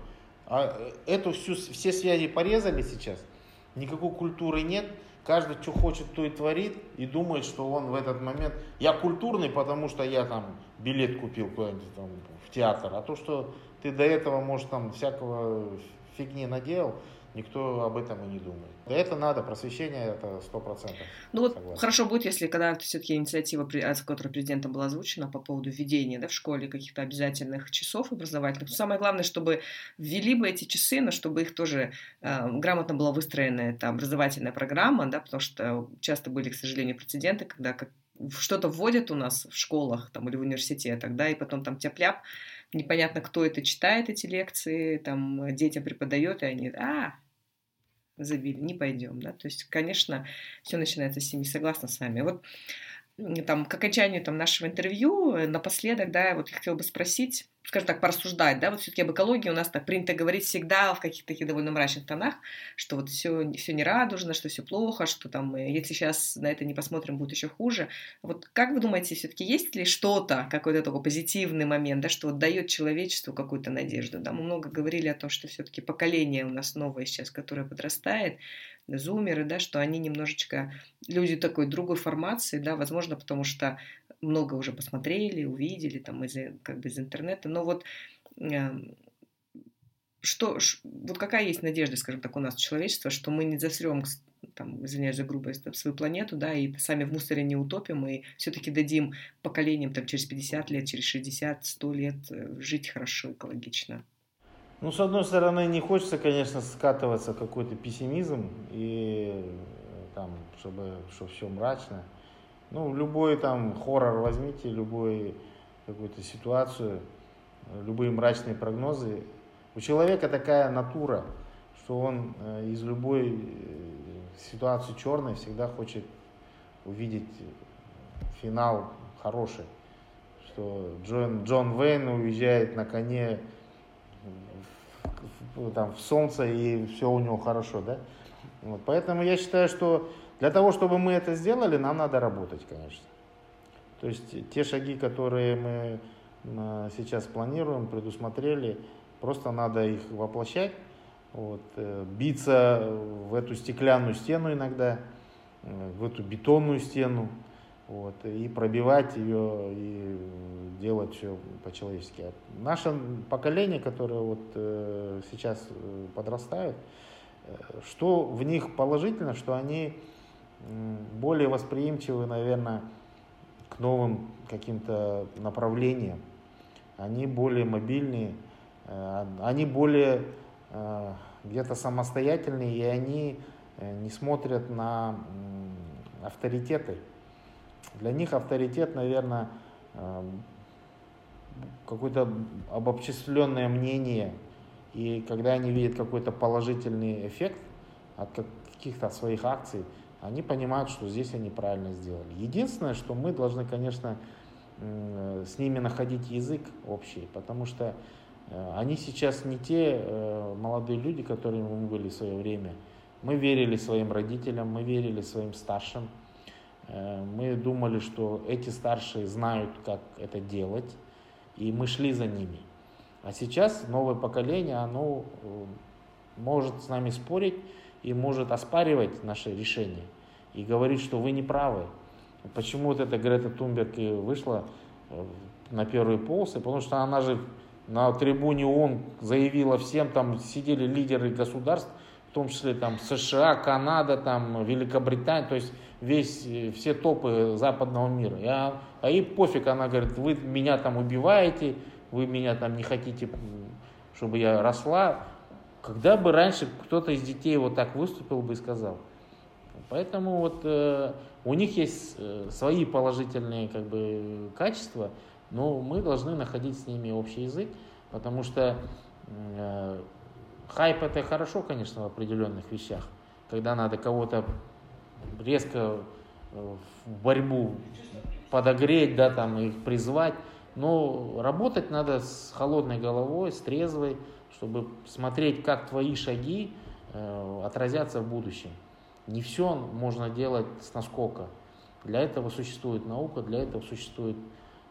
А эту всю, все связи порезали сейчас. Никакой культуры нет. Каждый, что хочет, то и творит. И думает, что он в этот момент... Я культурный, потому что я там билет купил куда-нибудь там в театр. А то, что ты до этого, может, там всякого фигни наделал, никто об этом и не думает. Это надо, просвещение это сто процентов. Ну вот согласен. хорошо будет, если когда все-таки инициатива, которая президентом была озвучена по поводу введения да, в школе каких-то обязательных часов образовательных. Но самое главное, чтобы ввели бы эти часы, но чтобы их тоже э, грамотно была выстроена эта образовательная программа, да, потому что часто были, к сожалению, прецеденты, когда как что-то вводят у нас в школах там, или в университетах, да, и потом там тяп-ляп, непонятно, кто это читает, эти лекции, там детям преподает, и они, а, забили, не пойдем, да, то есть, конечно, все начинается с семьи, согласна с вами. Вот там, к окончанию там, нашего интервью, э, напоследок, да, вот я хотела бы спросить, скажем так, порассуждать, да, вот все-таки об экологии у нас так принято говорить всегда в каких-то таких довольно мрачных тонах, что вот все, все не радужно, что все плохо, что там, э, если сейчас на это не посмотрим, будет еще хуже. Вот как вы думаете, все-таки есть ли что-то, какой-то такой позитивный момент, да, что вот дает человечеству какую-то надежду, да, мы много говорили о том, что все-таки поколение у нас новое сейчас, которое подрастает, зумеры, да, что они немножечко люди такой другой формации, да, возможно, потому что много уже посмотрели, увидели там из, как бы из интернета, но вот эм, что, вот какая есть надежда, скажем так, у нас человечества, что мы не засрем, там, извиняюсь за грубость, свою планету, да, и сами в мусоре не утопим, и все-таки дадим поколениям там через 50 лет, через 60, 100 лет э, жить хорошо, экологично. Ну, с одной стороны, не хочется, конечно, скатываться в какой-то пессимизм и там, чтобы, чтобы все мрачно. Ну, любой там хоррор возьмите, любую какую-то ситуацию, любые мрачные прогнозы. У человека такая натура, что он э, из любой э, ситуации черной всегда хочет увидеть финал хороший. Что Джон, Джон Вейн уезжает на коне там, в солнце и все у него хорошо, да? Вот, поэтому я считаю, что для того, чтобы мы это сделали, нам надо работать, конечно. То есть те шаги, которые мы сейчас планируем, предусмотрели, просто надо их воплощать, вот, э, биться в эту стеклянную стену иногда, э, в эту бетонную стену, вот, и пробивать ее и делать все по-человечески. Наше поколение, которое вот э, сейчас э, подрастает, э, что в них положительно, что они более восприимчивы, наверное, к новым каким-то направлениям. Они более мобильные, они более где-то самостоятельные, и они не смотрят на авторитеты. Для них авторитет, наверное, эм, какое-то обобщенное мнение. И когда они видят какой-то положительный эффект от каких-то своих акций, они понимают, что здесь они правильно сделали. Единственное, что мы должны, конечно, с ними находить язык общий, потому что э, они сейчас не те э, молодые люди, которые мы были в свое время. Мы верили своим родителям, мы верили своим старшим, мы думали, что эти старшие знают, как это делать, и мы шли за ними. А сейчас новое поколение, оно э, может с нами спорить и может оспаривать наши решения и говорить, что вы не правы. Почему вот эта Грета Тунберг и вышла э, на первые полосы? Потому что она же на трибуне ООН заявила всем, там сидели лидеры государств, в том числе там США, Канада, там Великобритания, то есть весь, э, все топы западного мира. Я, а ей пофиг, она говорит, вы меня там убиваете, вы меня там не хотите, чтобы я росла. Когда бы раньше кто-то из детей вот так выступил бы и сказал. Поэтому вот э, у них есть э, свои положительные как бы, качества, Но мы должны находить с ними общий язык, потому что э, хайп это хорошо, конечно, в определенных вещах, когда надо кого-то резко э, в борьбу подогреть, да, там их призвать. Но работать надо с холодной головой, с трезвой, чтобы смотреть, как твои шаги э, отразятся в будущем. Не все можно делать с наскока. Для этого существует наука, для этого существуют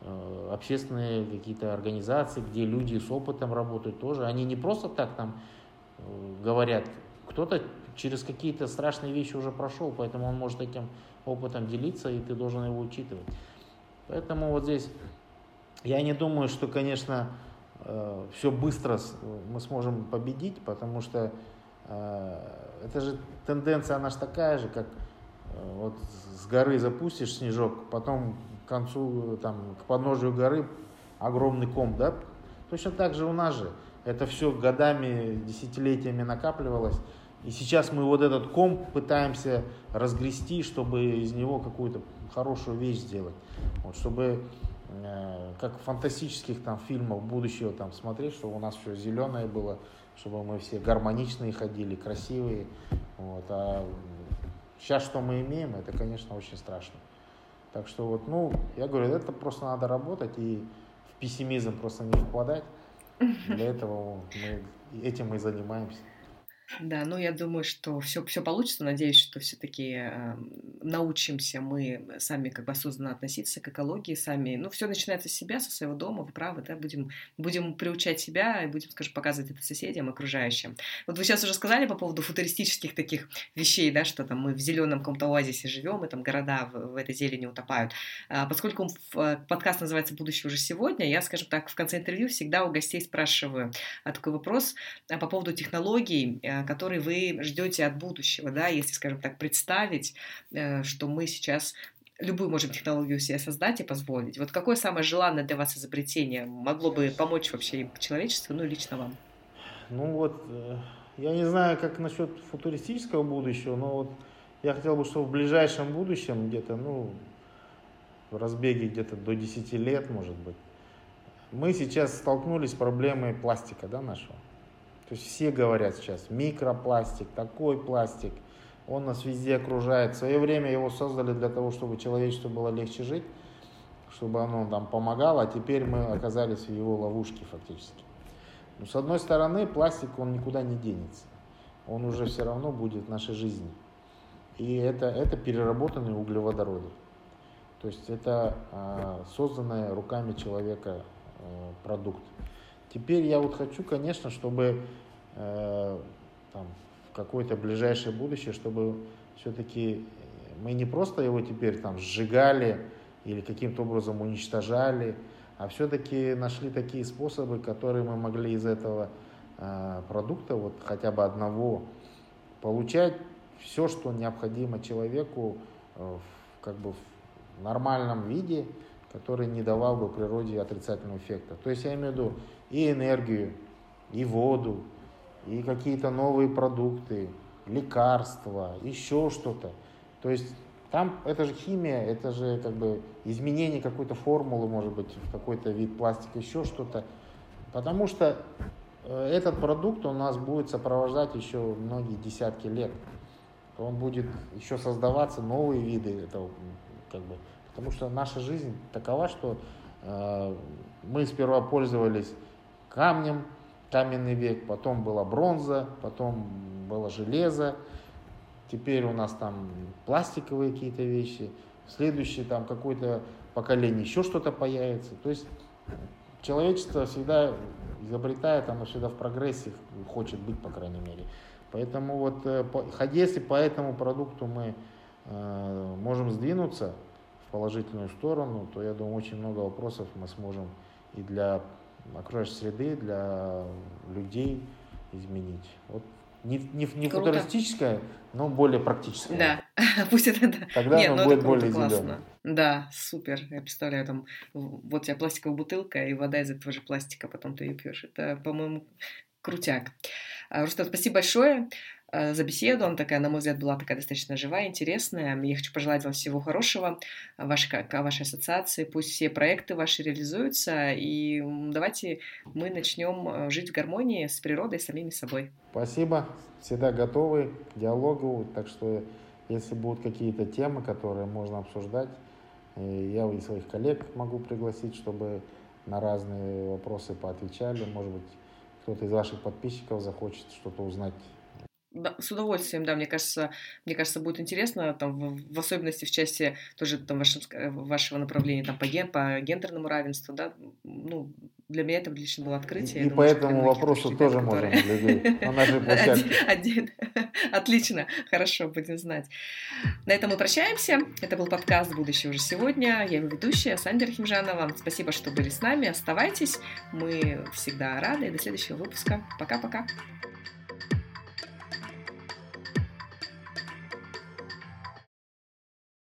э, общественные какие-то организации, где люди с опытом работают тоже. Они не просто так там говорят, кто-то через какие-то страшные вещи уже прошел, поэтому он может этим опытом делиться, и ты должен его учитывать. Поэтому вот здесь я не думаю, что, конечно, э, все быстро мы сможем победить, потому что э, это же тенденция, она же такая же, как э, вот с горы запустишь снежок, потом к концу, там, к подножию горы огромный ком, да? Точно так же у нас же. Это все годами, десятилетиями накапливалось. И сейчас мы вот этот ком пытаемся разгрести, чтобы из него какую-то хорошую вещь сделать. Вот, чтобы э, как фантастических там фильмах будущего там смотреть, чтобы у нас все зеленое было, чтобы мы все гармоничные ходили, красивые. Вот. А сейчас что мы имеем, это, конечно, очень страшно. Так что вот, ну, я говорю, это просто надо работать и в пессимизм просто не впадать. Для этого мы этим и занимаемся. Да, ну я думаю, что все, все получится. Надеюсь, что все-таки э, научимся мы сами как бы осознанно относиться к экологии, сами. Ну, все начинается с себя, со своего дома, вы правы, да, будем, будем приучать себя и будем, скажем, показывать это соседям, окружающим. Вот вы сейчас уже сказали по поводу футуристических таких вещей, да, что там мы в зеленом каком-то оазисе живем, и там города в, в этой зелени утопают. А, поскольку э, подкаст называется «Будущее уже сегодня», я, скажем так, в конце интервью всегда у гостей спрашиваю а, такой вопрос а, по поводу технологий, э, который вы ждете от будущего, да, если, скажем так, представить, э, что мы сейчас любую можем технологию себе создать и позволить. Вот какое самое желанное для вас изобретение могло бы помочь вообще человечеству, ну, лично вам? Ну вот, э, я не знаю, как насчет футуристического будущего, но вот я хотел бы, чтобы в ближайшем будущем, где-то, ну, в разбеге где-то до 10 лет, может быть, мы сейчас столкнулись с проблемой пластика, да, нашего. То есть все говорят сейчас, микропластик, такой пластик, он нас везде окружает. В свое время его создали для того, чтобы человечеству было легче жить, чтобы оно нам помогало, а теперь мы оказались в его ловушке фактически. Но с одной стороны, пластик, он никуда не денется. Он уже все равно будет в нашей жизни. И это, это переработанные углеводороды. То есть это э, созданный руками человека э, продукт. Теперь я вот хочу, конечно, чтобы э, там, в какое-то ближайшее будущее, чтобы все-таки мы не просто его теперь там сжигали или каким-то образом уничтожали, а все-таки нашли такие способы, которые мы могли из этого э, продукта, вот хотя бы одного, получать все, что необходимо человеку э, в, как бы в нормальном виде, который не давал бы природе отрицательного эффекта. То есть я имею в виду и энергию, и воду, и какие-то новые продукты, лекарства, еще что-то. То есть там это же химия, это же как бы изменение какой-то формулы, может быть, в какой-то вид пластика, еще что-то. Потому что э, этот продукт у нас будет сопровождать еще многие десятки лет. Он будет еще создаваться новые виды этого, как бы, потому что наша жизнь такова, что э, мы сперва пользовались камнем, каменный век, потом была бронза, потом было железо, теперь у нас там пластиковые какие-то вещи, в следующее там какое-то поколение еще что-то появится. То есть человечество всегда изобретает, оно всегда в прогрессе хочет быть, по крайней мере. Поэтому вот, э, если по этому продукту мы э, можем сдвинуться в положительную сторону, то я думаю, очень много вопросов мы сможем и для окружающей среды, для людей изменить. Вот не, не, не футуристическое, но более практическое. Да, пусть это да. Тогда Нет, оно ну, будет это более классно. Да, супер. Я представляю, там вот у тебя пластиковая бутылка, и вода из этого же пластика, потом ты ее пьешь. Это, по-моему, крутяк. Рустам, спасибо большое. Э, за беседу. Она такая, на мой взгляд, была такая достаточно живая, интересная. Я хочу пожелать вам всего хорошего, вашей, вашей ассоциации. Пусть все проекты ваши реализуются. И давайте мы начнем э, жить в гармонии с природой, с самими собой. Спасибо. Всегда готовы к диалогу. Так что, если будут какие-то темы, которые можно обсуждать, э, я и своих коллег могу пригласить, чтобы на разные вопросы поотвечали. Может быть, кто-то из ваших подписчиков захочет что-то узнать да, с удовольствием, да, мне кажется, мне кажется, будет интересно, там, в, в особенности в части тоже там вашего, вашего направления там по, ген, по гендерному равенству, да, ну, для меня это лично было открытие. И думаю, по этому вопросу тоже которые... можно людей на нашей площадке. Отлично, хорошо, будем знать. На этом мы прощаемся. Это был подкаст «Будущее уже сегодня». Я его ведущая, Сандя Рахимжанова. Спасибо, что были с нами. Оставайтесь. Мы всегда рады. До следующего выпуска. Пока-пока.